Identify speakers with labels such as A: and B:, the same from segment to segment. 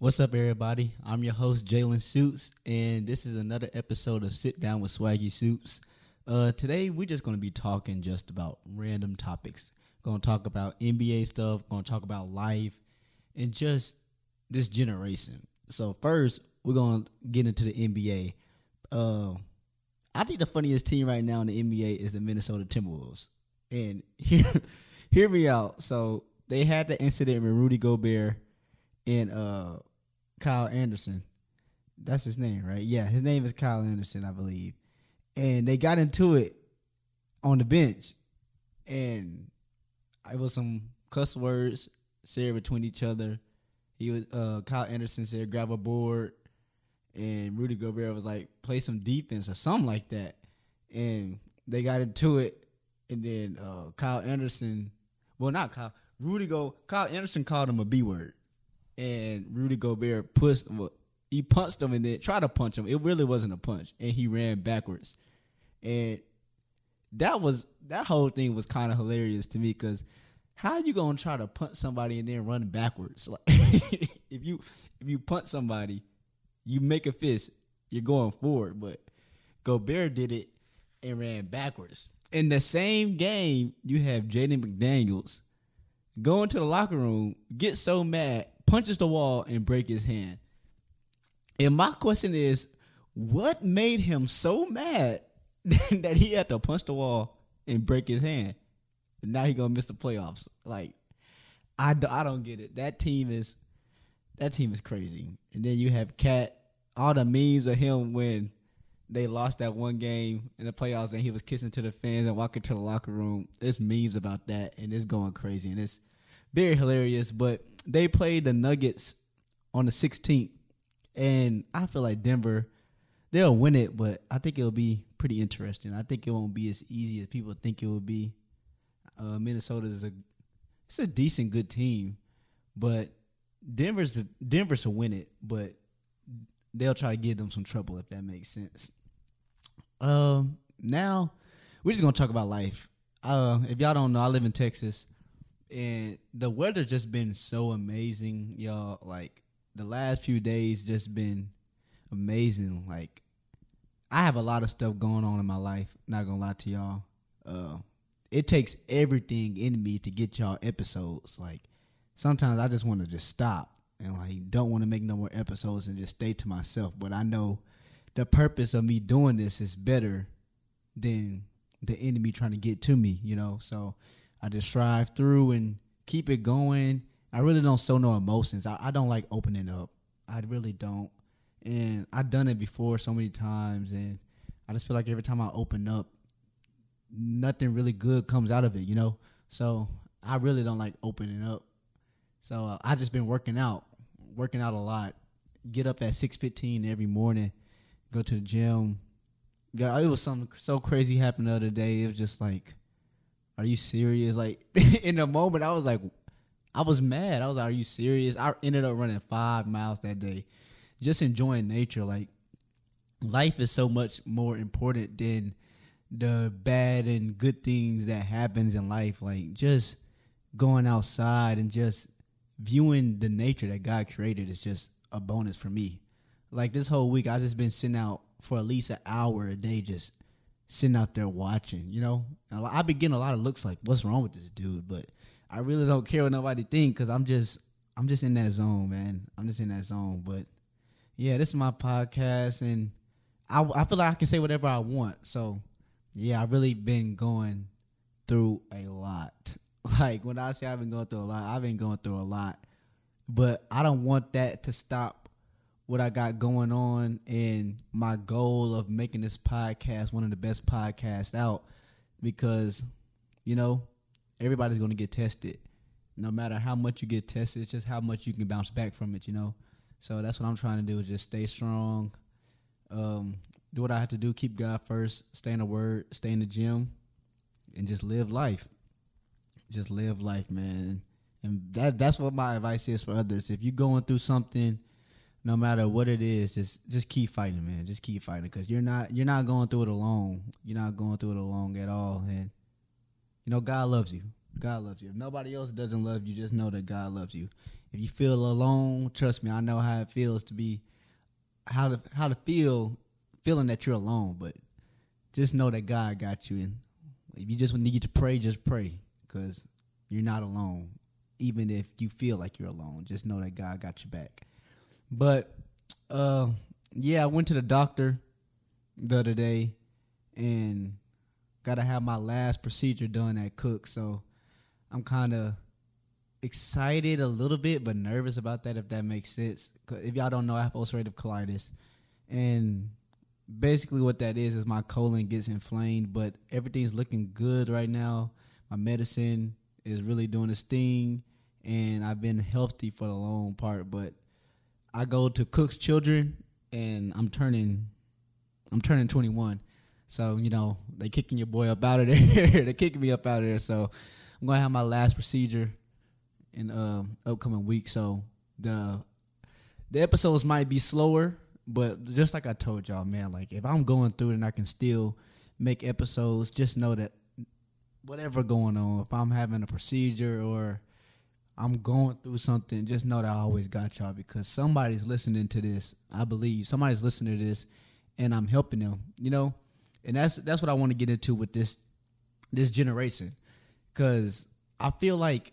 A: What's up, everybody? I'm your host, Jaylon Shoots, and this is another episode of Sit Down with Swaggy Shoots. Uh, today, we're just going to be talking just about random topics. Going to talk about NBA stuff, going to talk about life, and just this generation. So, first, we're going to get into the NBA. Uh, I think the funniest team right now in the NBA is the Minnesota Timberwolves. And hear, hear me out. So, they had the incident with Rudy Gobert and uh Kyle Anderson. That's his name, right? Yeah, his name is Kyle Anderson, I believe. And they got into it on the bench, and it was some cuss words said between each other. He was uh Kyle Anderson said grab a board, and Rudy Gobert was like play some defense or something like that, and they got into it, and then uh Kyle Anderson, well not Kyle, Rudy Go Kyle Anderson called him a B word and Rudy Gobert pushed he punched him and then tried to punch him. It really wasn't a punch, and he ran backwards. And that was that whole thing was kind of hilarious to me because how you gonna try to punch somebody and then run backwards? Like if you if you punch somebody, you make a fist, you're going forward. But Gobert did it and ran backwards. In the same game, you have Jaden McDaniels go into the locker room, get so mad, punches the wall, and break his hand. And my question is, what made him so mad that he had to punch the wall and break his hand? And now he gonna miss the playoffs. Like, I, I don't get it. That team is that team is crazy. And then you have KAT, all the memes of him when they lost that one game in the playoffs and he was kissing to the fans and walking to the locker room. There's memes about that and it's going crazy and it's very hilarious. But they played the Nuggets on the 16th, and I feel like Denver they'll win it, but I think it'll be pretty interesting. I think it won't be as easy as people think it will be. Uh, Minnesota is a it's a decent good team, but Denver's the, Denver's to win it, but they'll try to give them some trouble if that makes sense. Um, now we're just gonna talk about life. Uh, if y'all don't know, I live in Texas and the weather just been so amazing, y'all. Like the last few days just been amazing. Like I have a lot of stuff going on in my life. Not gonna lie to y'all. Uh, it takes everything in me to get y'all episodes. Like sometimes I just want to just stop and like don't want to make no more episodes and just stay to myself. But I know the purpose of me doing this is better than the enemy trying to get to me. You know, so I just strive through and keep it going. I really don't show no emotions. I, I don't like opening up. I really don't. And I've done it before so many times, and I just feel like every time I open up, nothing really good comes out of it, you know. So I really don't like opening up. So uh, I just been working out, working out a lot. Get up at six fifteen every morning, go to the gym. Yeah, it was something so crazy happened the other day. It was just like are you serious? Like in the moment, I was like, I was mad. I was like, are you serious? I ended up running five miles that day, just enjoying nature. Like life is so much more important than the bad and good things that happens in life. Like just going outside and just viewing the nature that God created is just a bonus for me. Like this whole week, I just been sitting out for at least an hour a day, just sitting out there watching, you know. I've been getting a lot of looks like, "What's wrong with this dude?" But I really don't care what nobody think because I'm just, I'm just in that zone, man. I'm just in that zone. But yeah, this is my podcast, and I, I feel like I can say whatever I want. So yeah, I've really been going through a lot. Like when I say I've been going through a lot, I've been going through a lot. But I don't want that to stop what I got going on and my goal of making this podcast one of the best podcasts out because, you know, everybody's going to get tested. No matter how much you get tested, it's just how much you can bounce back from it, you know? So that's what I'm trying to do is just stay strong, um, do what I have to do, keep God first, stay in the word, stay in the gym, and just live life. Just live life, man. And that that's what my advice is for others. If you're going through something – no matter what it is, just just keep fighting, man. Just keep fighting because you're not you're not going through it alone. You're not going through it alone at all, and you know God loves you. God loves you. If nobody else doesn't love you, just know that God loves you. If you feel alone, trust me, I know how it feels to be how to how to feel feeling that you're alone, but just know that God got you and if you just need to pray, just pray cuz you're not alone. Even if you feel like you're alone, just know that God got you back. But uh yeah, I went to the doctor the other day and got to have my last procedure done at Cook. So I'm kind of excited a little bit, but nervous about that, if that makes sense. If y'all don't know, I have ulcerative colitis. And basically, what that is, is my colon gets inflamed, but everything's looking good right now. My medicine is really doing its thing, and I've been healthy for the long part. But I go to Cook's Children, and I'm turning, I'm turning 21. So you know they kicking your boy up out of there. they kicking me up out of there. So I'm gonna have my last procedure in um, upcoming week. So the the episodes might be slower, but just like I told y'all, man, like if I'm going through it and I can still make episodes, just know that whatever going on, if I'm having a procedure or I'm going through something, just know that I always got y'all because somebody's listening to this. I believe somebody's listening to this, and I'm helping them. You know, and that's that's what I want to get into with this this generation, because I feel like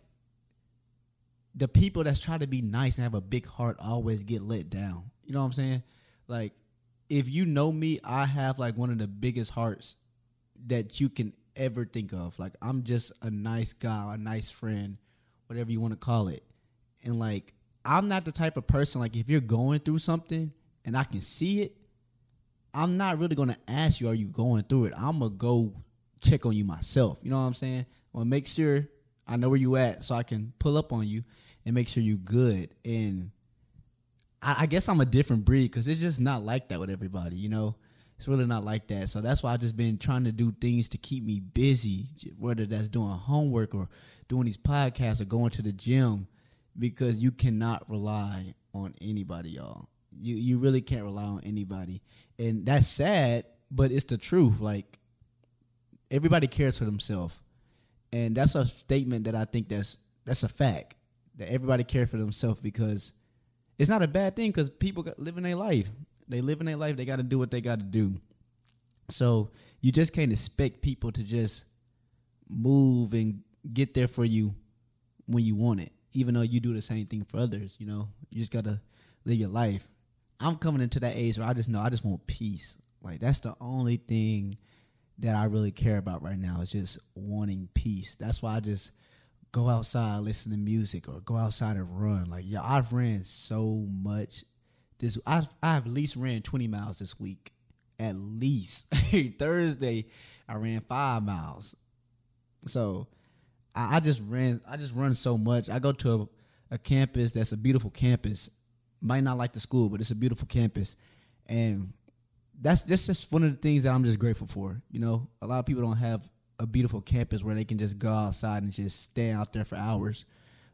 A: the people that's trying to be nice and have a big heart always get let down. You know what I'm saying? Like, if you know me, I have like one of the biggest hearts that you can ever think of. Like, I'm just a nice guy, a nice friend, whatever you want to call it. And like, I'm not the type of person, like, if you're going through something and I can see it, I'm not really gonna ask you, are you going through it? I'm gonna go check on you myself. You know what I'm saying? I'm gonna make sure I know where you at so I can pull up on you and make sure you good. And I, I guess I'm a different breed because it's just not like that with everybody, you know. It's really not like that. So that's why I just been trying to do things to keep me busy, whether that's doing homework or doing these podcasts or going to the gym, because you cannot rely on anybody, y'all. You you really can't rely on anybody, and that's sad, but it's the truth. Like everybody cares for themselves, and that's a statement that I think that's that's a fact that everybody care for themselves because it's not a bad thing because people live in their life. They live in their life. They got to do what they got to do. So you just can't expect people to just move and get there for you when you want it, even though you do the same thing for others. You know, you just gotta live your life. I'm coming into that age where I just know I just want peace. Like that's the only thing that I really care about right now is just wanting peace. That's why I just go outside, listen to music, or go outside and run. Like yeah, I've ran so much. This I've I've at least ran 20 miles this week. At least Thursday, I ran five miles. So I, I, just ran. I just run so much. I go to a, a campus that's a beautiful campus. Might not like the school, but it's a beautiful campus, and that's that's just one of the things that I'm just grateful for. You know, a lot of people don't have a beautiful campus where they can just go outside and just stay out there for hours.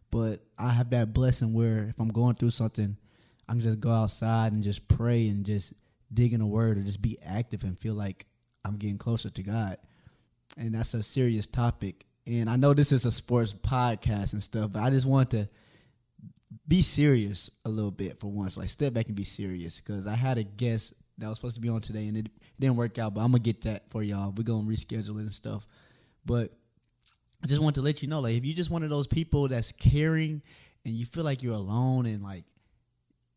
A: But I have that blessing where if I'm going through something, I can just go outside and just pray and just dig in the word or just be active and feel like I'm getting closer to God. And that's a serious topic. And I know this is a sports podcast and stuff, but I just want to be serious a little bit for once. Like step back and be serious because I had a guest that was supposed to be on today and it it didn't work out, but I'm gonna get that for y'all. We're gonna reschedule it and stuff. But I just want to let you know, like, if you're just one of those people that's caring and you feel like you're alone and like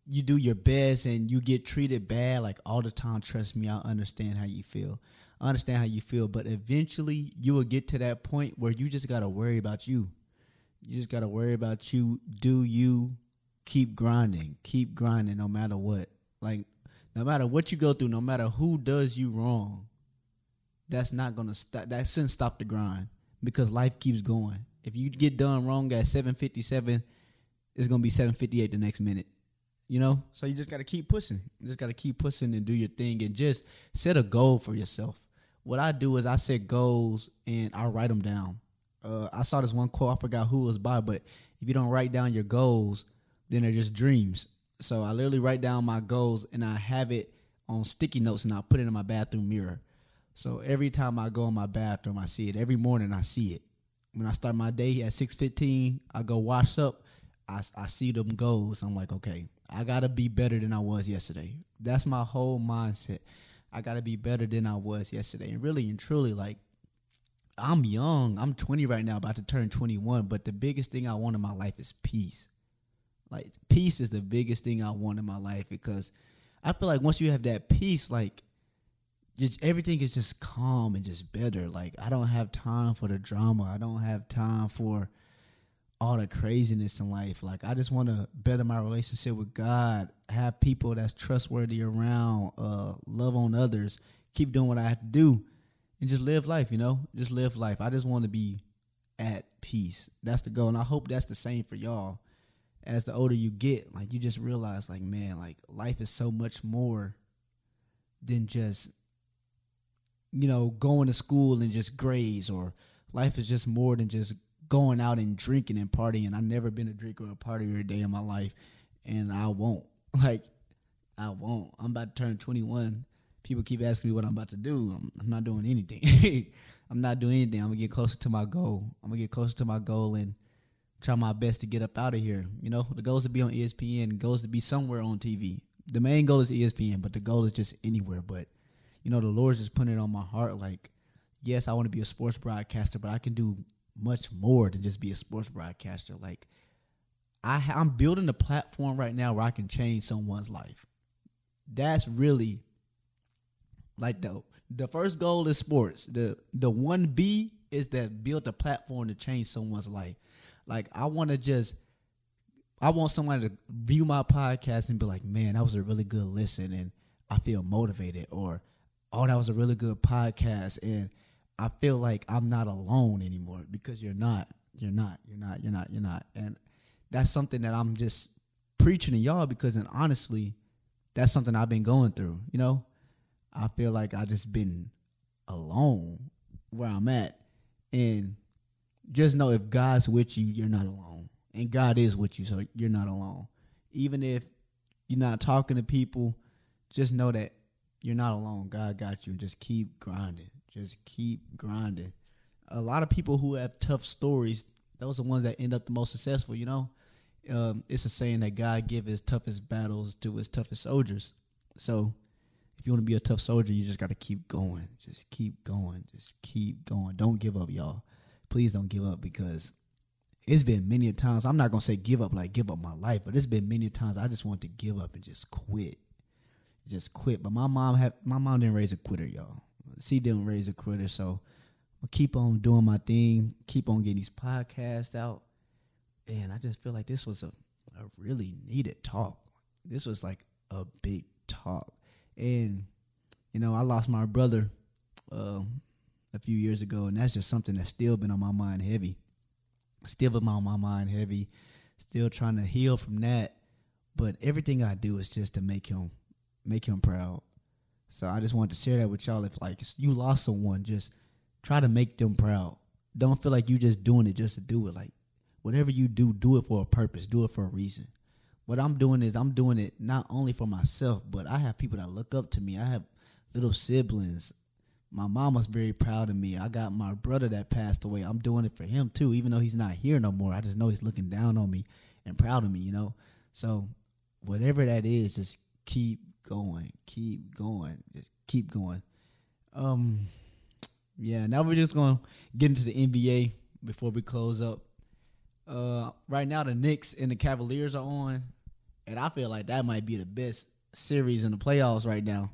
A: you do your best and you get treated bad like all the time, trust me, I understand how you feel. I understand how you feel, but eventually you will get to that point where you just gotta worry about you. You just gotta worry about you. Do you keep grinding? Keep grinding no matter what. Like no matter what you go through, no matter who does you wrong, that's not gonna stop. That shouldn't stop the grind because life keeps going. If you get done wrong at seven fifty seven, it's gonna be seven fifty eight the next minute. You know, so you just gotta keep pushing. You just gotta keep pushing and do your thing and just set a goal for yourself. What I do is I set goals and I write them down. Uh, I saw this one quote. I forgot who it was by, but if you don't write down your goals, then they're just dreams. So I literally write down my goals and I have it on sticky notes and I put it in my bathroom mirror. So every time I go in my bathroom, I see it. Every morning I see it. when I start my day at six fifteen, I go wash up. I, I see them goals. I'm like, okay, I gotta be better than I was yesterday. That's my whole mindset. I gotta be better than I was yesterday. And really and truly, like, I'm young. I'm 20 right now, about to turn 21. But the biggest thing I want in my life is peace. Like, peace is the biggest thing I want in my life because I feel like once you have that peace, like, just everything is just calm and just better. Like, I don't have time for the drama. I don't have time for all the craziness in life. Like I just want to better my relationship with God, have people that's trustworthy around, uh, love on others, keep doing what I have to do, and just live life. You know, just live life. I just want to be at peace. That's the goal, and I hope that's the same for y'all. As the older you get, like you just realize, like man, like life is so much more than just you know going to school and just grades, or life is just more than just going out and drinking and partying. I've never been a drinker or a partier a day in my life, and I won't. Like, I won't. I'm about to turn 21. People keep asking me what I'm about to do. I'm, I'm not doing anything. I'm not doing anything. I'm gonna get closer to my goal. I'm gonna get closer to my goal and try my best to get up out of here. You know, the goal is to be on ESPN. The goal is to be somewhere on TV. The main goal is ESPN, but the goal is just anywhere. But you know, the Lord's just putting it on my heart. Like, yes, I want to be a sports broadcaster, but I can do much more than just be a sports broadcaster. Like I I'm building a platform right now where I can change someone's life. That's really like the the first goal is sports. The the one B is that build a platform to change someone's life. Like I want to just I want someone to view my podcast and be like, man, that was a really good listen and I feel motivated or oh, that was a really good podcast and I feel like I'm not alone anymore because you're not. You're not. You're not. You're not. You're not. And that's something that I'm just preaching to y'all because, and honestly, that's something I've been going through. You know, I feel like I just been alone where I'm at, and just know if God's with you, you're not alone, and God is with you, so you're not alone. Even if you're not talking to people, just know that you're not alone. God got you. Just keep grinding. Just keep grinding. A lot of people who have tough stories, those are the ones that end up the most successful. You know, um, it's a saying that God give his toughest battles to his toughest soldiers. So, if you want to be a tough soldier, you just got to keep going. Just keep going. Just keep going. Don't give up, y'all. Please don't give up because it's been many a times. I'm not gonna say give up like give up my life, but it's been many times I just want to give up and just quit, just quit. But my mom had my mom didn't raise a quitter, y'all. C didn't raise a critter, so I'll keep on doing my thing, keep on getting these podcasts out. And I just feel like this was a, a really needed talk. This was like a big talk. And, you know, I lost my brother uh, a few years ago, and that's just something that's still been on my mind heavy. Still been on my mind heavy. Still trying to heal from that. But everything I do is just to make him make him proud. So I just wanted to share that with y'all. If like you lost someone, just try to make them proud. Don't feel like you're just doing it just to do it. Like whatever you do, do it for a purpose. Do it for a reason. What I'm doing is I'm doing it not only for myself, but I have people that look up to me. I have little siblings. My mama's very proud of me. I got my brother that passed away. I'm doing it for him too, even though he's not here no more. I just know he's looking down on me and proud of me, you know? So whatever that is, just keep going, keep going, just keep going. Um, yeah. Now we're just gonna get into the NBA before we close up. Uh, right now the Knicks and the Cavaliers are on, and I feel like that might be the best series in the playoffs right now,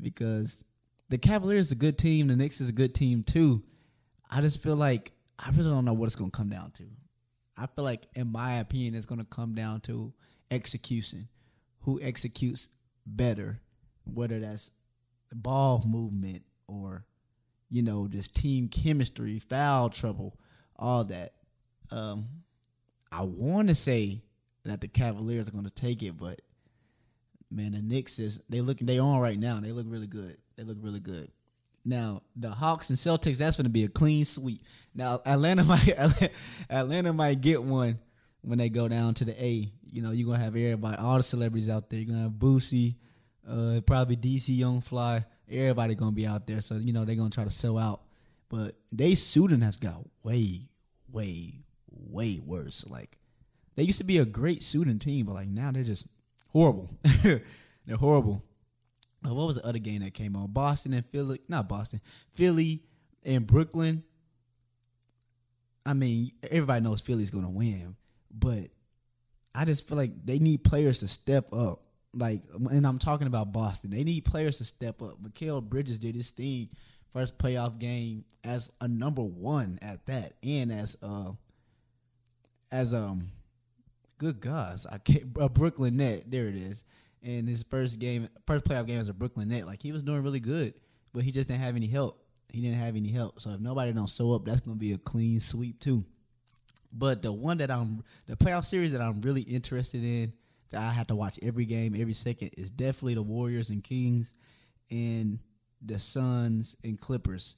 A: because the Cavaliers is a good team, the Knicks is a good team too. I just feel like I really don't know what it's gonna come down to. I feel like, in my opinion, it's gonna come down to execution. Who executes better, whether that's ball movement or you know just team chemistry, foul trouble, all that. Um, I want to say that the Cavaliers are going to take it, but man, the Knicks is they look they on right now. They look really good. They look really good. Now the Hawks and Celtics, that's going to be a clean sweep. Now Atlanta might Atlanta might get one when they go down to the A. You know, you're gonna have everybody, all the celebrities out there. You're gonna have Boosie, uh, probably DC Young Fly. Everybody gonna be out there, so you know they're gonna try to sell out. But they shooting has got way, way, way worse. Like they used to be a great shooting team, but like now they're just horrible. they're horrible. Uh, what was the other game that came on? Boston and Philly, not Boston, Philly and Brooklyn. I mean, everybody knows Philly's gonna win, but I just feel like they need players to step up. Like, and I'm talking about Boston. They need players to step up. Mikal Bridges did his thing, first playoff game as a number one at that, and as uh as um, good gosh, I can't a Brooklyn net. There it is. And his first game, first playoff game as a Brooklyn net, like he was doing really good, but he just didn't have any help. He didn't have any help. So if nobody don't show up, that's gonna be a clean sweep too. But the one that I'm the playoff series that I'm really interested in that I have to watch every game, every second is definitely the Warriors and Kings and the Suns and Clippers.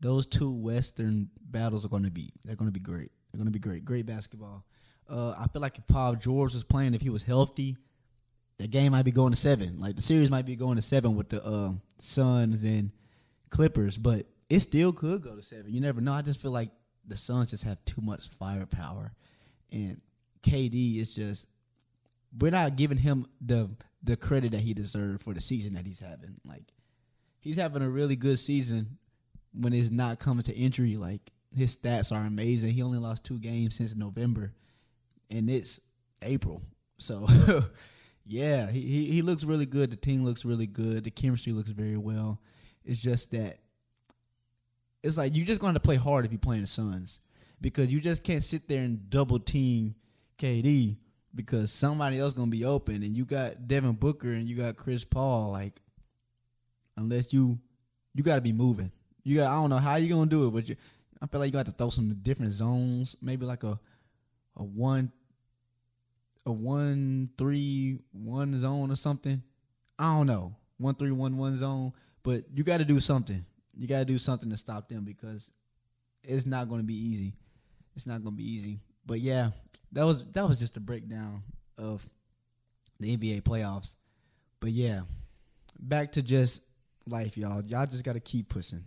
A: Those two Western battles are going to be they're going to be great. They're going to be great. Great basketball. Uh, I feel like if Paul George was playing, if he was healthy, the game might be going to seven. Like the series might be going to seven with the uh, Suns and Clippers, but it still could go to seven. You never know. I just feel like the Suns just have too much firepower, and KD is just we're not giving him the the credit that he deserved for the season that he's having. Like he's having a really good season when it's not coming to injury. Like his stats are amazing. He only lost two games since November, and it's April. So yeah, he, he he looks really good. The team looks really good. The chemistry looks very well. It's just that it's like you're just going to play hard if you're playing the Suns because you just can't sit there and double team KD because somebody else gonna be open and you got Devin Booker and you got Chris Paul like unless you you got to be moving. You got I don't know how you gonna do it but you I feel like you got to throw some different zones maybe like a a one a one three one zone or something. I don't know. One three one one zone but you got to do something you got to do something to stop them because it's not going to be easy. It's not going to be easy. But yeah, that was that was just a breakdown of the NBA playoffs. But yeah, back to just life, y'all. Y'all just got to keep pushing.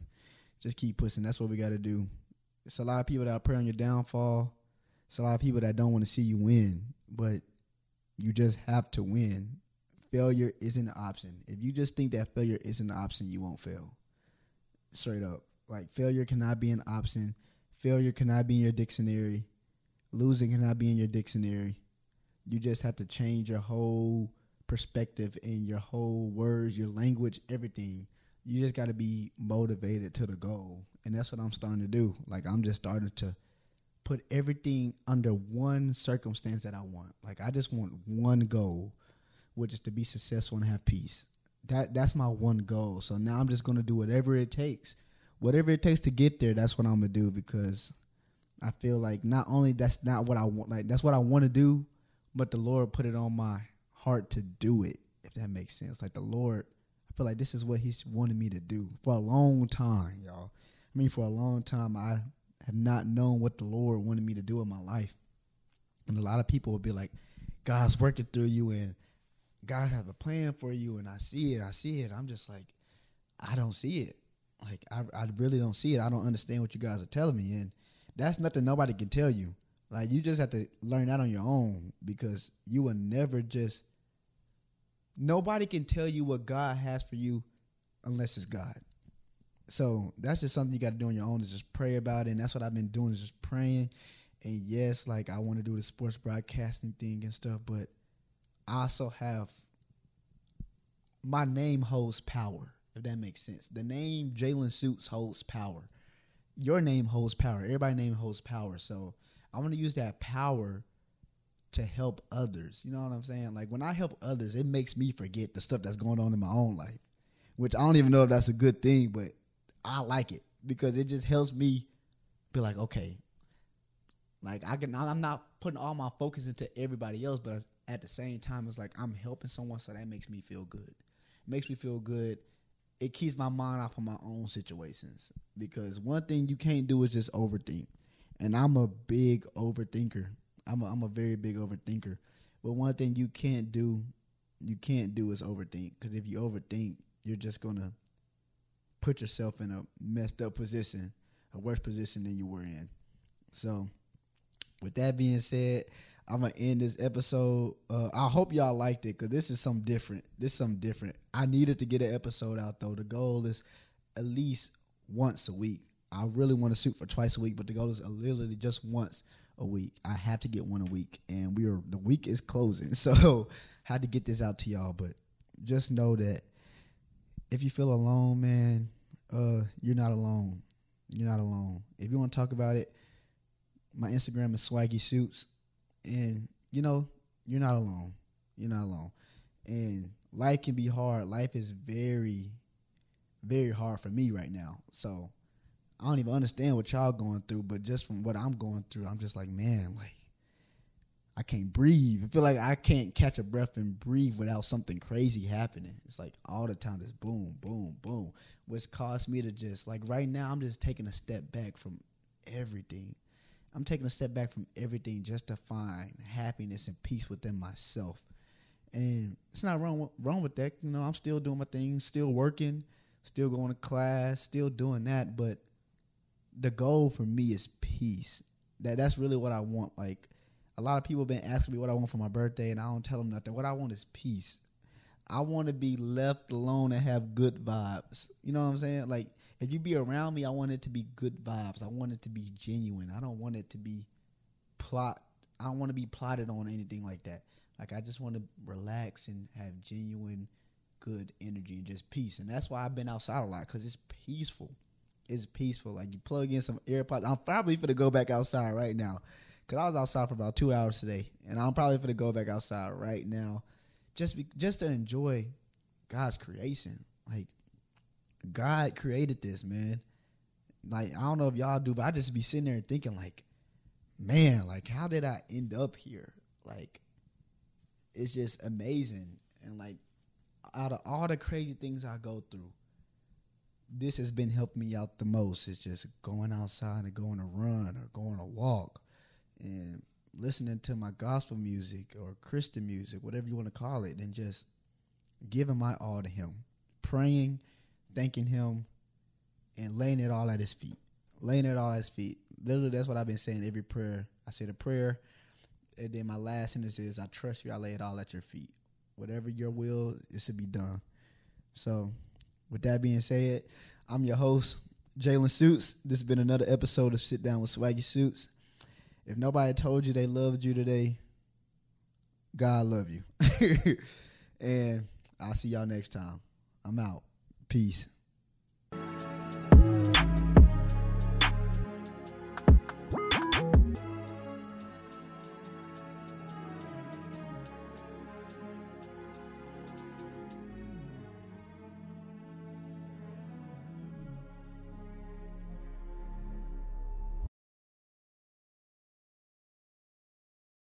A: Just keep pushing. That's what we got to do. It's a lot of people that are praying your downfall. It's a lot of people that don't want to see you win, but you just have to win. Failure isn't an option. If you just think that failure isn't an option, you won't fail straight up. Like failure cannot be an option. Failure cannot be in your dictionary. Losing cannot be in your dictionary. You just have to change your whole perspective and your whole words, your language, everything. You just got to be motivated to the goal. And that's what I'm starting to do. Like I'm just starting to put everything under one circumstance that I want. Like I just want one goal, which is to be successful and have peace that that's my one goal. So now I'm just gonna do whatever it takes, whatever it takes to get there. That's what I'm gonna do because I feel like not only that's not what I want, like that's what I want to do, but the Lord put it on my heart to do it. If that makes sense, like the Lord, I feel like this is what He's wanted me to do for a long time, y'all. I mean, for a long time, I have not known what the Lord wanted me to do in my life, and a lot of people will be like, "God's working through you," and God have a plan for you, and I see it. I see it. I'm just like, I don't see it. Like I, I really don't see it. I don't understand what you guys are telling me, and that's nothing nobody can tell you. Like you just have to learn that on your own because you will never just. Nobody can tell you what God has for you, unless it's God. So that's just something you got to do on your own. Is just pray about it, and that's what I've been doing. Is just praying. And yes, like I want to do the sports broadcasting thing and stuff, but I also have my name holds power, if that makes sense. The name Jaylon Shoots holds power. Your name holds power. Everybody's name holds power. So I want to use that power to help others. You know what I'm saying? Like when I help others, it makes me forget the stuff that's going on in my own life, which I don't even know if that's a good thing, but I like it because it just helps me be like, okay, like I can, I'm not putting all my focus into everybody else, but at the same time, it's like I'm helping someone, so that makes me feel good. It makes me feel good. It keeps my mind off of my own situations because one thing you can't do is just overthink, and I'm a big overthinker. I'm a, I'm a very big overthinker. But one thing you can't do, you can't do is overthink because if you overthink, you're just gonna put yourself in a messed up position, a worse position than you were in. So, with that being said, I'm gonna end this episode. Uh, I hope y'all liked it because this is something different. This is something different. I needed to get an episode out though. The goal is at least once a week. I really want to shoot for twice a week, but the goal is literally just once a week. I have to get one a week, and we are the week is closing, so had to get this out to y'all. But just know that if you feel alone, man, uh, you're not alone. You're not alone. If you want to talk about it, my Instagram is Swaggy Shoots, and you know you're not alone. You're not alone. And life can be hard. Life is very, very hard for me right now. So I don't even understand what y'all going through, but just from what I'm going through, I'm just like, man, like I can't breathe. I feel like I can't catch a breath and breathe without something crazy happening. It's like all the time, just boom, boom, boom, which caused me to just like right now, I'm just taking a step back from everything. I'm taking a step back from everything just to find happiness and peace within myself. And it's not wrong wrong with that. You know, I'm still doing my thing, still working, still going to class, still doing that, but the goal for me is peace. That that's really what I want. Like a lot of people have been asking me what I want for my birthday, and I don't tell them nothing. What I want is peace. I want to be left alone and have good vibes. You know what I'm saying? Like if you be around me, I want it to be good vibes. I want it to be genuine. I don't want it to be plot. I don't want to be plotted on anything like that. Like I just want to relax and have genuine good energy and just peace. And that's why I've been outside a lot because it's peaceful it's peaceful. Like you plug in some AirPods. I'm probably gonna go back outside right now, cause I was outside for about two hours today, and I'm probably gonna go back outside right now, just be, just to enjoy God's creation. Like God created this, man. Like I don't know if y'all do, but I just be sitting there thinking, like, man, like how did I end up here? Like it's just amazing, and like out of all the crazy things I go through this has been helping me out the most. It's just going outside and going to run or going to walk and listening to my gospel music or Christian music, whatever you want to call it, and just giving my all to Him, praying, thanking Him, and laying it all at His feet. Laying it all at His feet. Literally, that's what I've been saying every prayer. I say the prayer, and then my last sentence is, I trust you, I lay it all at your feet. Whatever your will, it should be done. So with that being said, I'm your host, Jaylon Shoots. This has been another episode of Sit Down with Swaggy Shoots. If nobody told you they loved you today, God love you. and I'll see y'all next time. I'm out. Peace.